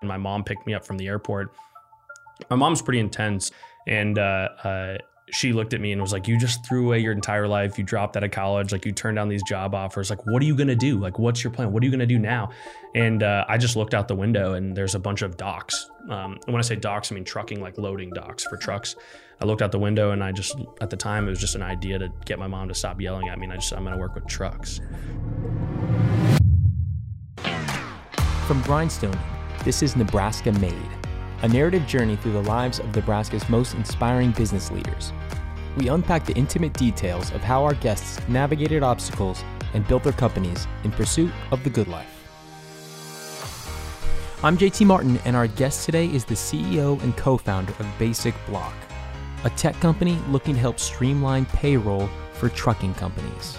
And my mom picked me up from the airport. My mom's pretty intense, and uh, uh, she looked at me and was like, "You just threw away your entire life. You dropped out of college. Like you turned down these job offers. Like what are you gonna do? Like what's your plan? What are you gonna do now?" And uh, I just looked out the window and there's a bunch of docks. Um, and when I say docks, I mean trucking, like loading docks for trucks. I looked out the window and I just, at the time, it was just an idea to get my mom to stop yelling at me. And I just, I'm gonna work with trucks. From Grindstone, this is Nebraska Made, a narrative journey through the lives of Nebraska's most inspiring business leaders. We unpack the intimate details of how our guests navigated obstacles and built their companies in pursuit of the good life. I'm JT Martin, and our guest today is the CEO and co founder of Basic Block, a tech company looking to help streamline payroll for trucking companies.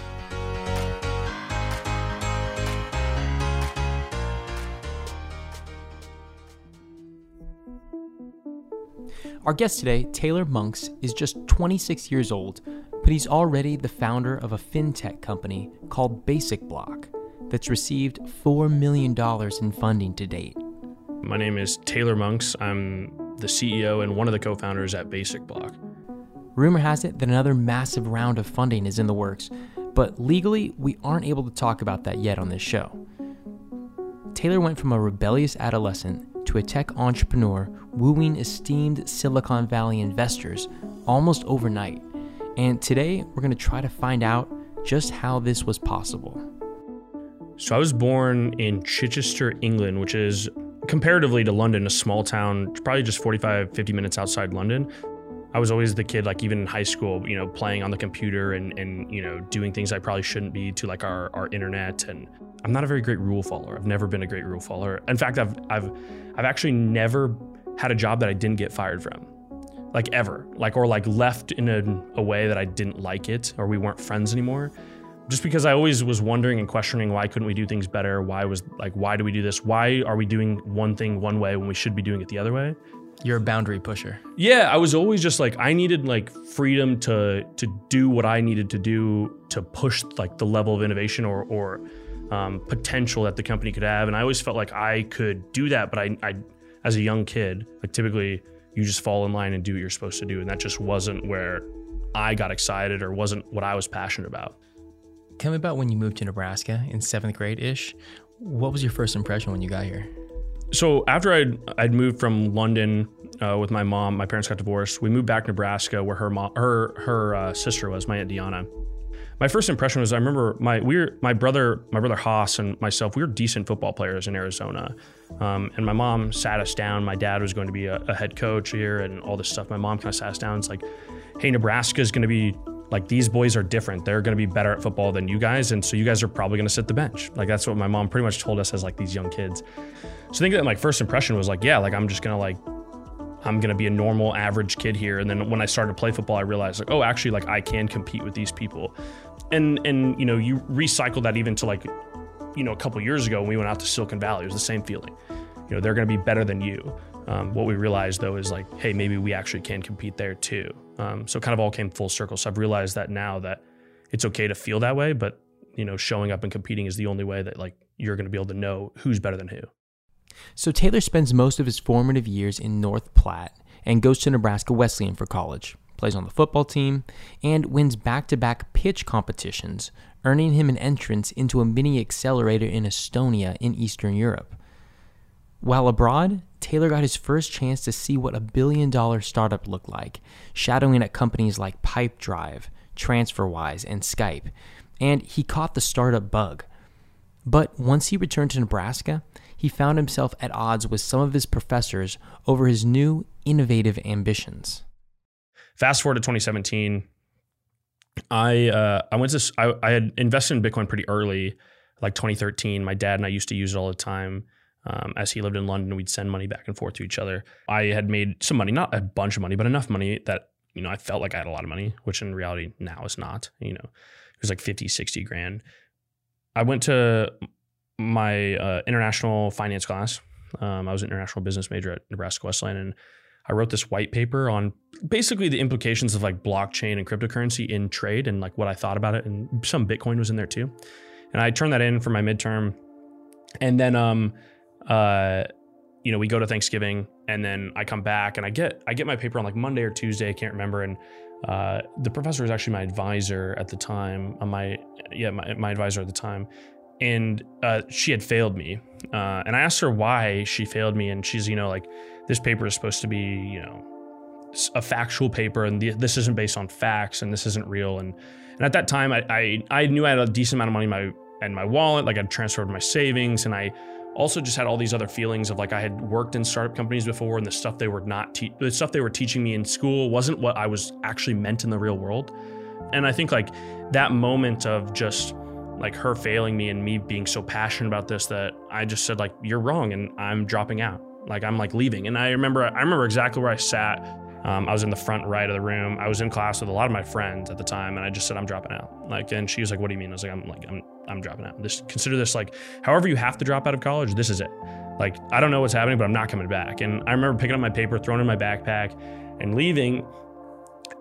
Our guest today, Taylor Monks, is just 26 years old, but he's already the founder of a fintech company called BasicBlock that's received $4 million in funding to date. My name is Taylor Monks. I'm the CEO and one of the co founders at BasicBlock. Rumor has it that another massive round of funding is in the works, but legally, we aren't able to talk about that yet on this show. Taylor went from a rebellious adolescent to a tech entrepreneur wooing esteemed Silicon Valley investors almost overnight. And today, we're going to try to find out just how this was possible. So, I was born in Chichester, England, which is comparatively to London, a small town, probably just 45, 50 minutes outside London. I was always the kid, like even in high school, you know, playing on the computer and, and you know, doing things I probably shouldn't be to like our, our internet. And I'm not a very great rule follower. I've never been a great rule follower. In fact, I've, I've, I've actually never had a job that I didn't get fired from like ever like or like left in a, a way that i didn't like it or we weren't friends anymore just because I always was wondering and questioning why couldn't we do things better? Why was like why do we do this? Why are we doing one thing one way when we should be doing it the other way? You're a boundary pusher. Yeah, I was always just like I needed like freedom to to do what I needed to do to push like the level of innovation or or um, potential that the company could have, and I always felt like I could do that. But I, I, as a young kid, like typically you just fall in line and do what you're supposed to do, and that just wasn't where I got excited or wasn't what I was passionate about. Tell me about when you moved to Nebraska in seventh grade ish. What was your first impression when you got here? So after I'd I'd moved from London uh, with my mom, my parents got divorced. We moved back to Nebraska, where her mom, her her uh, sister was, my aunt Deanna. My first impression was I remember my we were, my brother my brother Haas and myself we were decent football players in Arizona, um, and my mom sat us down. My dad was going to be a, a head coach here and all this stuff. My mom kind of sat us down. It's like, hey, Nebraska is going to be like these boys are different. They're going to be better at football than you guys, and so you guys are probably going to sit the bench. Like that's what my mom pretty much told us as like these young kids. So I think that my first impression was like, yeah, like I'm just gonna like I'm gonna be a normal average kid here. And then when I started to play football, I realized like, oh, actually, like I can compete with these people. And and you know, you recycle that even to like, you know, a couple years ago when we went out to Silicon Valley, it was the same feeling. You know, they're gonna be better than you. Um, what we realized though is like, hey, maybe we actually can compete there too. Um, so kind of all came full circle. So I've realized that now that it's okay to feel that way, but you know, showing up and competing is the only way that like you're going to be able to know who's better than who. So Taylor spends most of his formative years in North Platte and goes to Nebraska Wesleyan for college, plays on the football team, and wins back-to-back pitch competitions, earning him an entrance into a mini accelerator in Estonia in Eastern Europe. While abroad, Taylor got his first chance to see what a billion dollar startup looked like, shadowing at companies like Pipedrive, TransferWise, and Skype, and he caught the startup bug. But once he returned to Nebraska, he found himself at odds with some of his professors over his new innovative ambitions. Fast forward to 2017, I uh, I went to I, I had invested in Bitcoin pretty early, like 2013. My dad and I used to use it all the time. Um, as he lived in London, we'd send money back and forth to each other. I had made some money, not a bunch of money, but enough money that, you know, I felt like I had a lot of money, which in reality now is not, you know, it was like 50, 60 grand. I went to my uh, international finance class. Um, I was an international business major at Nebraska Wesleyan, and I wrote this white paper on basically the implications of like blockchain and cryptocurrency in trade and like what I thought about it. And some Bitcoin was in there too. And I turned that in for my midterm. And then um, uh, you know, we go to Thanksgiving and then I come back and I get I get my paper on like Monday or Tuesday, I can't remember. And uh, the professor was actually my advisor at the time. Uh, my yeah, my, my advisor at the time, and uh, she had failed me. Uh, and I asked her why she failed me, and she's you know like this paper is supposed to be you know a factual paper, and the, this isn't based on facts, and this isn't real. And and at that time, I, I I knew I had a decent amount of money in my in my wallet, like I'd transferred my savings, and I also just had all these other feelings of like I had worked in startup companies before and the stuff they were not te- the stuff they were teaching me in school wasn't what I was actually meant in the real world. And I think like that moment of just like her failing me and me being so passionate about this that I just said like you're wrong and I'm dropping out. Like I'm like leaving. And I remember I remember exactly where I sat um, I was in the front right of the room. I was in class with a lot of my friends at the time, and I just said, "I'm dropping out." Like, and she was like, "What do you mean?" I was like, "I'm like, I'm, I'm dropping out. Just consider this like, however you have to drop out of college. This is it. Like, I don't know what's happening, but I'm not coming back." And I remember picking up my paper, throwing it in my backpack, and leaving.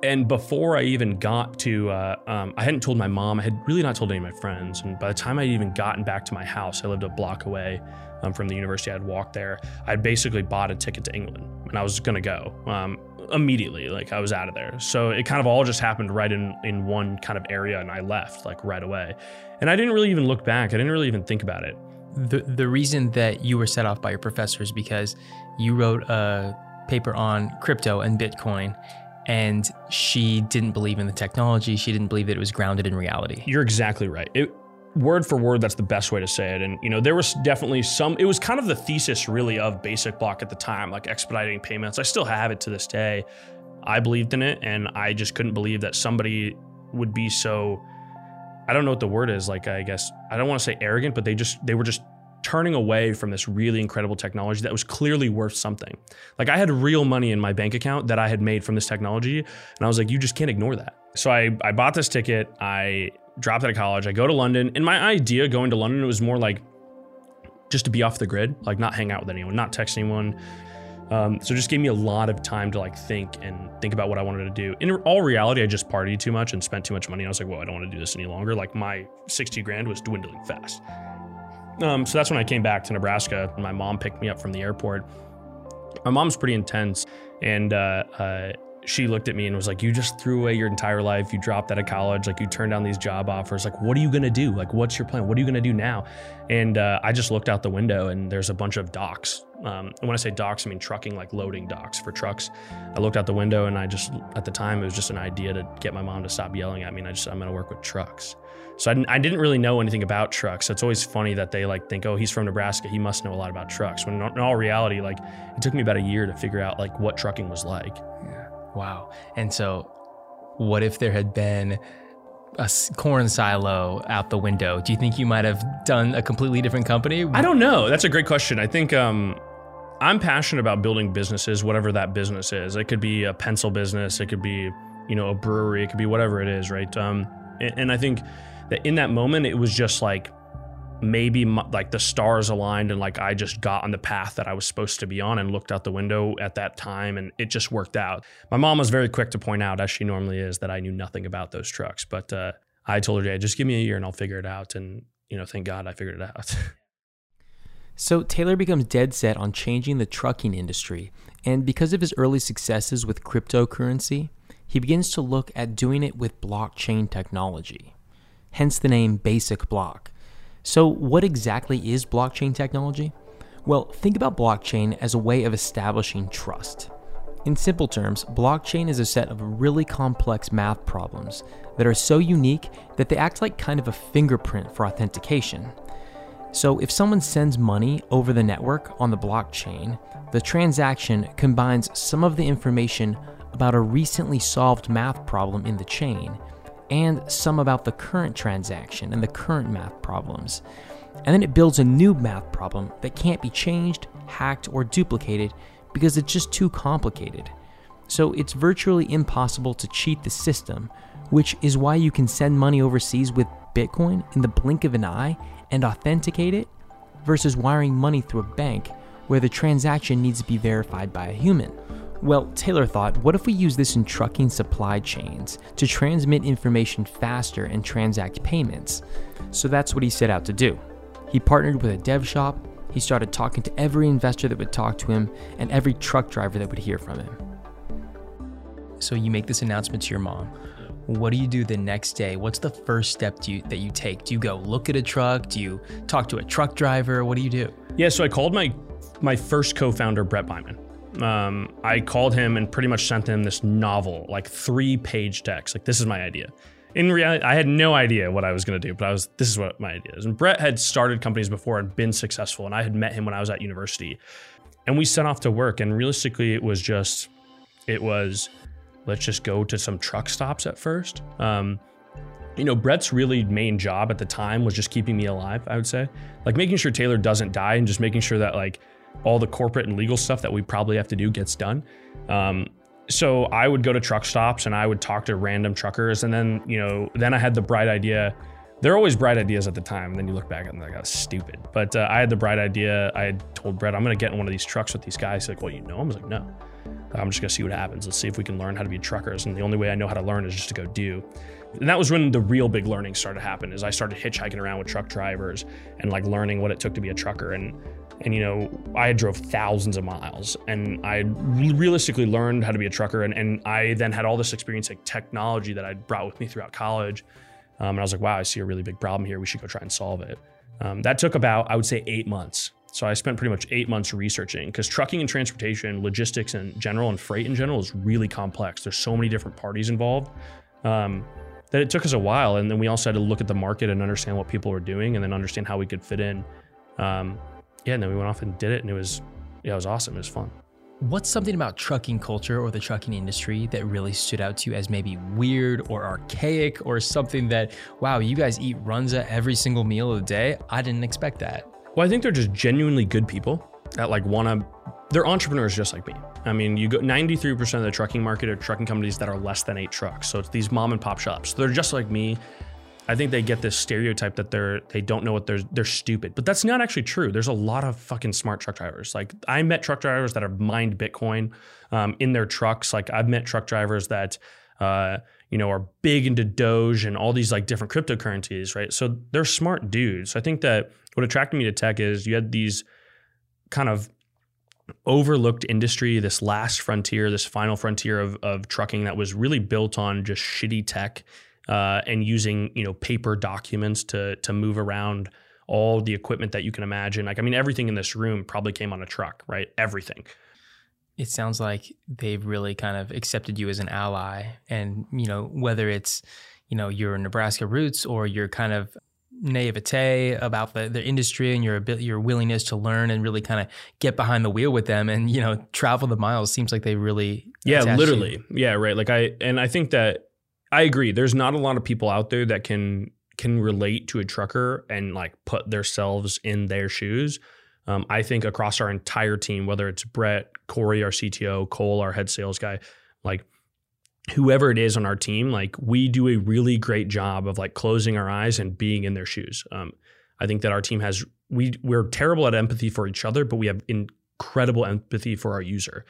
And before I even got to, uh, um, I hadn't told my mom. I had really not told any of my friends. And by the time I would even gotten back to my house, I lived a block away um, from the university. I'd walked there. I'd basically bought a ticket to England, and I was to go. Um, immediately. Like I was out of there. So it kind of all just happened right in in one kind of area, and I left like right away. And I didn't really even look back. I didn't really even think about it. The the reason that you were set off by your professor is because you wrote a paper on crypto and Bitcoin. And she didn't believe in the technology. She didn't believe that it was grounded in reality. You're exactly right. It, word for word that's the best way to say it and you know there was definitely some it was kind of the thesis really of BasicBlock at the time like expediting payments i still have it to this day i believed in it and i just couldn't believe that somebody would be so i don't know what the word is like i guess i don't want to say arrogant but they just they were just turning away from this really incredible technology that was clearly worth something like i had real money in my bank account that i had made from this technology and i was like you just can't ignore that so i i bought this ticket i dropped out of college. I go to London, and my idea going to London was more like just to be off the grid, like not hang out with anyone, not text anyone. Um, so it just gave me a lot of time to like think and think about what I wanted to do. In all reality, I just partied too much and spent too much money. I was like, well, I don't want to do this any longer. Like my 60 grand was dwindling fast. Um, so that's when I came back to Nebraska. My mom picked me up from the airport. My mom's pretty intense, and uh, uh, she looked at me and was like, You just threw away your entire life. You dropped out of college. Like, you turned down these job offers. Like, what are you going to do? Like, what's your plan? What are you going to do now? And uh, I just looked out the window and there's a bunch of docks. Um, and when I say docks, I mean trucking, like loading docks for trucks. I looked out the window and I just, at the time, it was just an idea to get my mom to stop yelling at me. And I just, I'm going to work with trucks. So I, I, didn't really know anything about trucks. So it's always funny that they like think, oh, he's from Nebraska. He must know a lot about trucks. When in all reality, like it took me about a year to figure out like what trucking was like. Wow. And so, what if there had been a corn silo out the window? Do you think you might have done a completely different company? I don't know. That's a great question. I think um, I'm passionate about building businesses, whatever that business is. It could be a pencil business, it could be you know a brewery, it could be whatever it is, right? Um, and, and I think that in that moment, it was just like maybe my, like the stars aligned and like I just got on the path that I was supposed to be on and looked out the window at that time and it just worked out. My mom was very quick to point out, as she normally is, that I knew nothing about those trucks. But uh, I told her, yeah, just give me a year and I'll figure it out. And, you know, thank God I figured it out. so Taylor becomes dead set on changing the trucking industry. And because of his early successes with cryptocurrency, he begins to look at doing it with blockchain technology. Hence the name BasicBlock so, what exactly is blockchain technology? Well, think about blockchain as a way of establishing trust. In simple terms, blockchain is a set of really complex math problems that are so unique that they act like kind of a fingerprint for authentication. So, if someone sends money over the network on the blockchain, the transaction combines some of the information about a recently solved math problem in the chain and some about the current transaction and the current math problems. And then it builds a new math problem that can't be changed, hacked, or duplicated because it's just too complicated. So it's virtually impossible to cheat the system, which is why you can send money overseas with Bitcoin in the blink of an eye and authenticate it versus wiring money through a bank where the transaction needs to be verified by a human. Well, Taylor thought, what if we use this in trucking supply chains to transmit information faster and transact payments? So that's what he set out to do. He partnered with a dev shop, he started talking to every investor that would talk to him and every truck driver that would hear from him. So you make this announcement to your mom. What do you do the next day? What's the first step you, that you take? Do you go look at a truck? Do you talk to a truck driver? What do you do? Yeah, so I called my my first co-founder, Brett Byman. Um, I called him and pretty much sent him this novel, like three page text. Like, this is my idea. In reality, I had no idea what I was going to do, but I was, this is what my idea is. And Brett had started companies before and been successful. And I had met him when I was at university. And we set off to work. And realistically, it was just, it was, let's just go to some truck stops at first. Um, you know, Brett's really main job at the time was just keeping me alive, I would say. Like making sure Taylor doesn't die and just making sure that like all the corporate and legal stuff that we probably have to do gets done. Um, so I would go to truck stops and I would talk to random truckers. And then, you know, then I had the bright idea. They're always bright ideas at the time. And then you look back and they're like, stupid. But uh, I had the bright idea. I had told Brett, I'm going to get in one of these trucks with these guys. He's like, well, you know, I was like, no. I'm just to see what happens. Let's see if we can learn how to be truckers. And the only way I know how to learn is just to go do. And that was when the real big learning started to happen is I started hitchhiking around with truck drivers and like learning what it took to be a trucker. And and you know i drove thousands of miles and i realistically learned how to be a trucker and, and i then had all this experience like technology that i brought with me throughout college um, and i was like wow i see a really big problem here we should go try and solve it um, that took about i would say eight months so i spent pretty much eight months researching because trucking and transportation logistics in general and freight in general is really complex there's so many different parties involved um, that it took us a while and then we also had to look at the market and understand what people were doing and then understand how we could fit in um, yeah, and then we went off and did it, and it was yeah, it was awesome. It was fun. What's something about trucking culture or the trucking industry that really stood out to you as maybe weird or archaic or something that, wow, you guys eat runza every single meal of the day? I didn't expect that. Well, I think they're just genuinely good people that like want to, they're entrepreneurs just like me. I mean, you go 93% of the trucking market are trucking companies that are less than eight trucks. So it's these mom and pop shops. They're just like me. I think they get this stereotype that they're they don't know what they're they're stupid, but that's not actually true. There's a lot of fucking smart truck drivers. Like I met truck drivers that have mined Bitcoin um, in their trucks. Like I've met truck drivers that uh, you know are big into Doge and all these like different cryptocurrencies, right? So they're smart dudes. I think that what attracted me to tech is you had these kind of overlooked industry, this last frontier, this final frontier of, of trucking that was really built on just shitty tech uh, and using you know paper documents to to move around all the equipment that you can imagine. Like I mean, everything in this room probably came on a truck, right? Everything. It sounds like they've really kind of accepted you as an ally, and you know whether it's you know your Nebraska roots or your kind of naivete about the, the industry and your your willingness to learn and really kind of get behind the wheel with them and you know travel the miles seems like they really yeah literally you. yeah right like I and I think that I agree. There's not a lot of people out there that can can relate to a trucker and like put themselves in their shoes. Um, I think across our entire team, whether it's Brett, Corey, our CTO, Cole, our head sales guy, like whoever it is on our team, like we do a really great job of like closing our eyes and being in their shoes. Um, I think that our team has we we're terrible at empathy for each other, but we have incredible empathy for our user.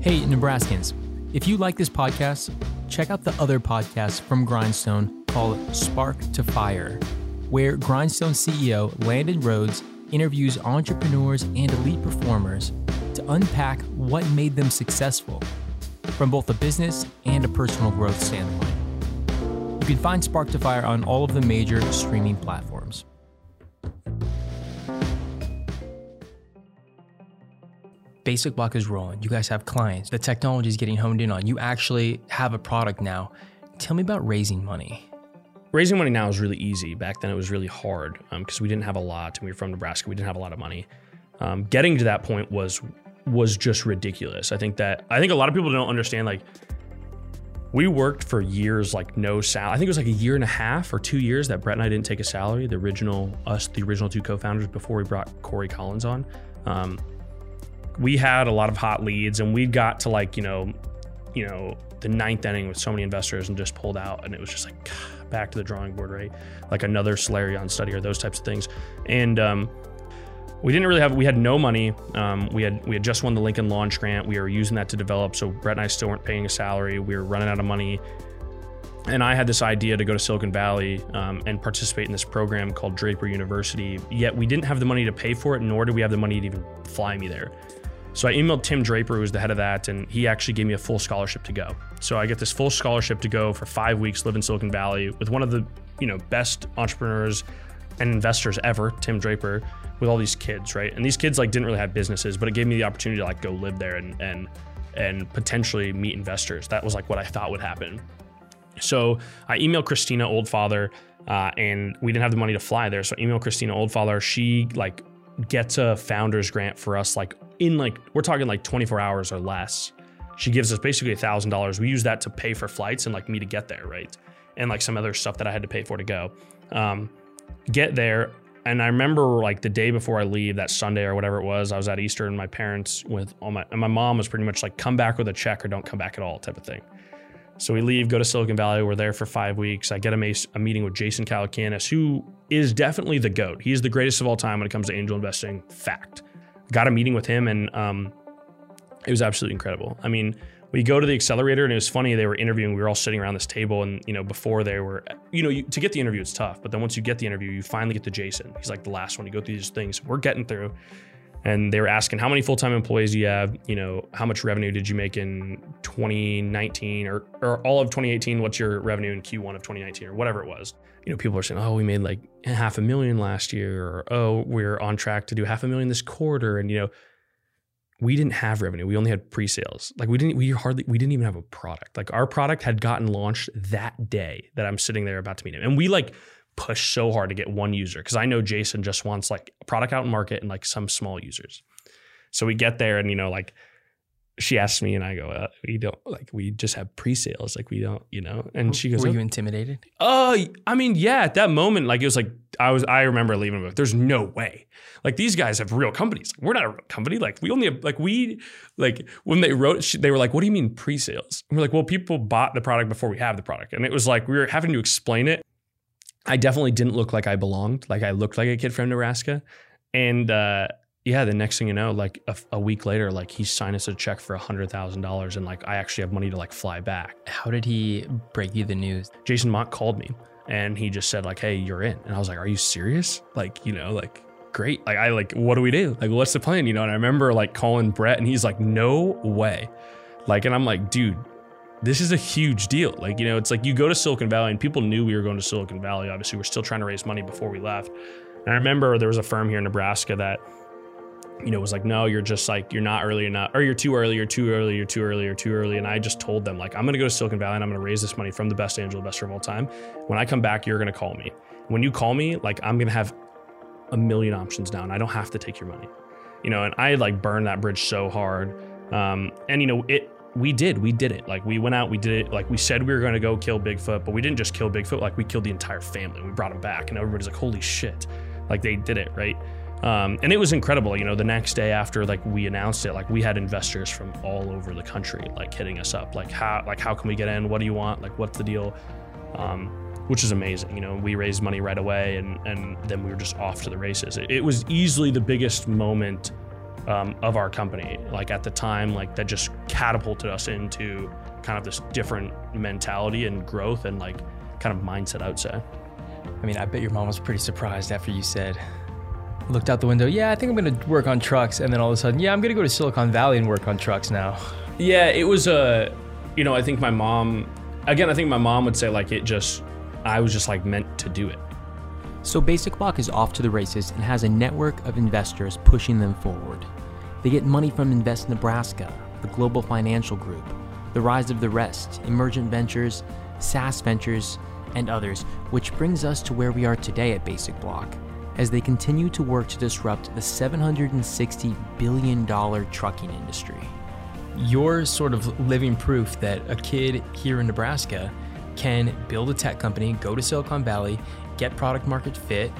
Hey, Nebraskans. If you like this podcast, check out the other podcast from Grindstone called Spark to Fire, where Grindstone CEO Landon Rhodes interviews entrepreneurs and elite performers to unpack what made them successful from both a business and a personal growth standpoint. You can find Spark to Fire on all of the major streaming platforms. BasicBlock is rolling. You guys have clients. The technology is getting honed in on. You actually have a product now. Tell me about raising money. Raising money now is really easy. Back then it was really hard because um, we didn't have a lot, and we were from Nebraska. We didn't have a lot of money. Um, getting to that point was was just ridiculous. I think that I think a lot of people don't understand. Like we worked for years, like no salary. I think it was like a year and a half or two years that Brett and I didn't take a salary. The original us, the original two co-founders, before we brought Corey Collins on. Um, we had a lot of hot leads and we got to like, you know, you know, the ninth inning with so many investors and just pulled out. And it was just like back to the drawing board, right? Like another Solarion study or those types of things. And um, we didn't really have, we had no money. Um, we had, we had just won the Lincoln launch grant. We were using that to develop. So Brett and I still weren't paying a salary. We were running out of money. and I had this idea to go to Silicon Valley um, and participate in this program called Draper University. Yet we didn't have the money to pay for it, nor did we have the money to even fly me there. So I emailed Tim Draper, who was the head of that, and he actually gave me a full scholarship to go. So I get this full scholarship to go for five weeks, live in Silicon Valley with one of the you know best entrepreneurs and investors ever, Tim Draper, with all these kids, right? And these kids like didn't really have businesses, but it gave me the opportunity to like go live there and and and potentially meet investors. That was like what I thought would happen. So I emailed Christina Oldfather, uh, and we didn't have the money to fly there. So I emailed Christina Oldfather. She like gets a founders grant for us, like in like we're talking like 24 hours or less. She gives us basically a thousand dollars. We use that to pay for flights and like me to get there, right? And like some other stuff that I had to pay for to go. Um, get there, and I remember like the day before I leave, that Sunday or whatever it was, I was at Easter and my parents with all my and my mom was pretty much like come back with a check or don't come back at all type of thing. So we leave, go to Silicon Valley. We're there for five weeks. I get a, a meeting with Jason Calacanis, who is definitely the GOAT. He's the greatest of all time when it comes to angel investing. Fact. Got a meeting with him, and um, it was absolutely incredible. I mean, we go to the accelerator, and it was funny. They were interviewing. We were all sitting around this table, and you know, before they were, you know, you, to get the interview, it's tough. But then once you get the interview, you finally get to Jason. He's like the last one. You go through these things. We're getting through, and they were asking how many full-time employees do you have? You know how much revenue did you make in 2019 or, or all of 2018 what's your revenue in q1 of 2019 or whatever it was? You know people are saying oh we made like half a million last year or oh we're on track to do half a million this quarter. And you know we didn't have revenue. We only had pre-sales. Like we didn't we hardly we didn't even have a product. Like our product had gotten launched that day that i'm sitting there about to meet him. And we like push so hard to get one user because I know Jason just wants like a product out in market and like some small users. So we get there and you know like she asks me and I go, uh, we don't like we just have pre-sales like we don't you know? And she goes, Were oh, you intimidated? uh, I mean yeah at that moment like it was like I was I remember leaving like there's no way. Like these guys have real companies. We're not a real company. Like we only have like we like when they wrote they were like what do you mean pre-sales and we're like well people bought the product before we have the product. And it was like we were having to explain it I definitely didn't look like I belonged. Like I looked like a kid from Nebraska. And uh, yeah, the next thing you know, like a, a week later, like he signed us a check for a hundred thousand dollars, and like I actually have money to like fly back. How did he break you the news? Jason Mott called me, and he just said like, "Hey, you're in," and I was like, "Are you serious?" Like, you know, like great. Like I like, what do we do? Like, what's the plan? You know? And I remember like calling Brett, and he's like, "No way." Like, and I'm like, dude, this is a huge deal. Like, you know, it's like you go to Silicon Valley and people knew we were going to Silicon Valley. Obviously, we're still trying to raise money before we left. And I remember there was a firm here in Nebraska that, you know, was like, no, you're just like, you're not early, you're or you're too early, you're too early, you're too early, you're too early. And I just told them, like, I'm going to go to Silicon Valley and I'm going to raise this money from the best angel investor of all time. When I come back, you're going to call me. When you call me, like, I'm going to have a million options now and I don't have to take your money. You know, and I like burned that bridge so hard. Um, and, you know, it, we did we did it. Like we went out we did it. Like we said we were going to go kill bigfoot but we didn't just kill bigfoot like we killed the entire family. We brought him back and everybody's like holy shit. Like they did it right? Um, and it was incredible you know the next day after like we announced it like we had investors from all over the country like hitting us up like how like how can we get in? What do you want? Like what's the deal? Um, which is amazing you know? We raised money right away and and then we were just off to the races. It, it was easily the biggest moment um, of our company. Like at the time, like that just catapulted us into kind of this different mentality and growth and like kind of mindset, I would say. I mean, I bet your mom was pretty surprised after you said, looked out the window, yeah, I think I'm going to work on trucks. And then all of a sudden, yeah, I'm going to go to Silicon Valley and work on trucks now. Yeah, it was a, uh, you know, I think my mom, again, I think my mom would say like it just, I was just like meant to do it. So BasicBlock is off to the races and has a network of investors pushing them forward. They get money from Invest Nebraska, the Global Financial Group, the Rise of the Rest, Emergent Ventures, SaaS Ventures, and others, which brings us to where we are today at BasicBlock, as they continue to work to disrupt the $760 billion trucking industry. You're sort of living proof that a kid here in Nebraska can build a tech company, go to Silicon Valley, get product market fit,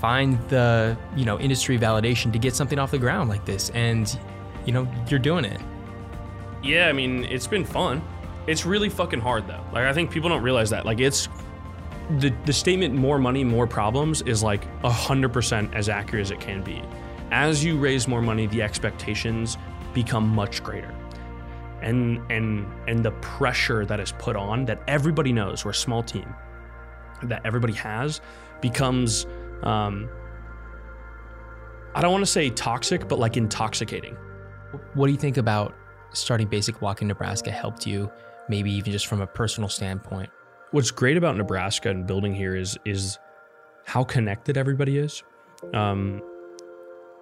find the, you know, industry validation to get something off the ground like this and you know, you're doing it. Yeah, I mean, it's been fun. It's really fucking hard though. Like I think people don't realize that. Like it's the the statement more money, more problems is like 100% as accurate as it can be. As you raise more money, the expectations become much greater. and and and the pressure that is put on that everybody knows we're a small team that everybody has becomes um, I don't want to say toxic, but like intoxicating. What do you think about starting BasicBlock in Nebraska helped you, maybe even just from a personal standpoint? What's great about Nebraska and building here is is how connected everybody is. Um,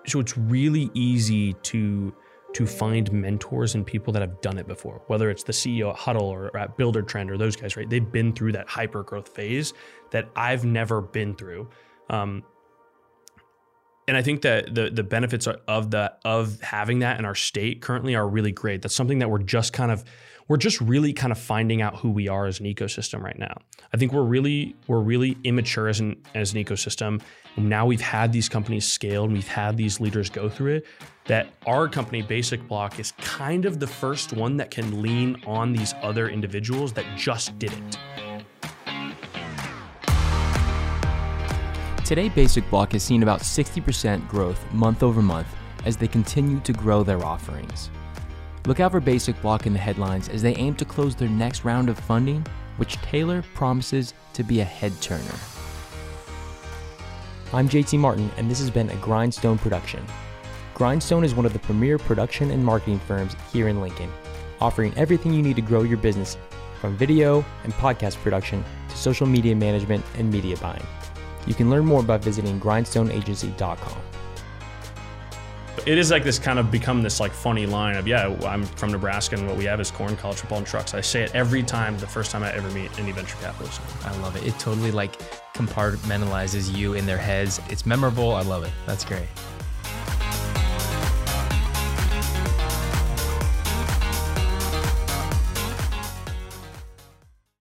so it's really easy to to find mentors and people that have done it before, whether it's the CEO at Hudl or at Buildertrend or those guys, right? They've been through that hyper growth phase that I've never been through. Um, and I think that the the benefits of the of having that in our state currently are really great. That's something that we're just kind of we're just really kind of finding out who we are as an ecosystem right now. I think we're really we're really immature as an as an ecosystem. And now we've had these companies scaled, and we've had these leaders go through it. That our company, BasicBlock, is kind of the first one that can lean on these other individuals that just did it. Today, BasicBlock has seen about 60% growth month over month as they continue to grow their offerings. Look out for BasicBlock in the headlines as they aim to close their next round of funding, which Taylor promises to be a head turner. I'm JT Martin, and this has been a Grindstone production. Grindstone is one of the premier production and marketing firms here in Lincoln, offering everything you need to grow your business from video and podcast production to social media management and media buying. You can learn more by visiting grindstoneagency.com. It is like this kind of become this like funny line of yeah I'm from Nebraska and what we have is corn, college football, and trucks. I say it every time the first time I ever meet any venture capitalist. I love it. It totally like compartmentalizes you in their heads. It's memorable. I love it. That's great.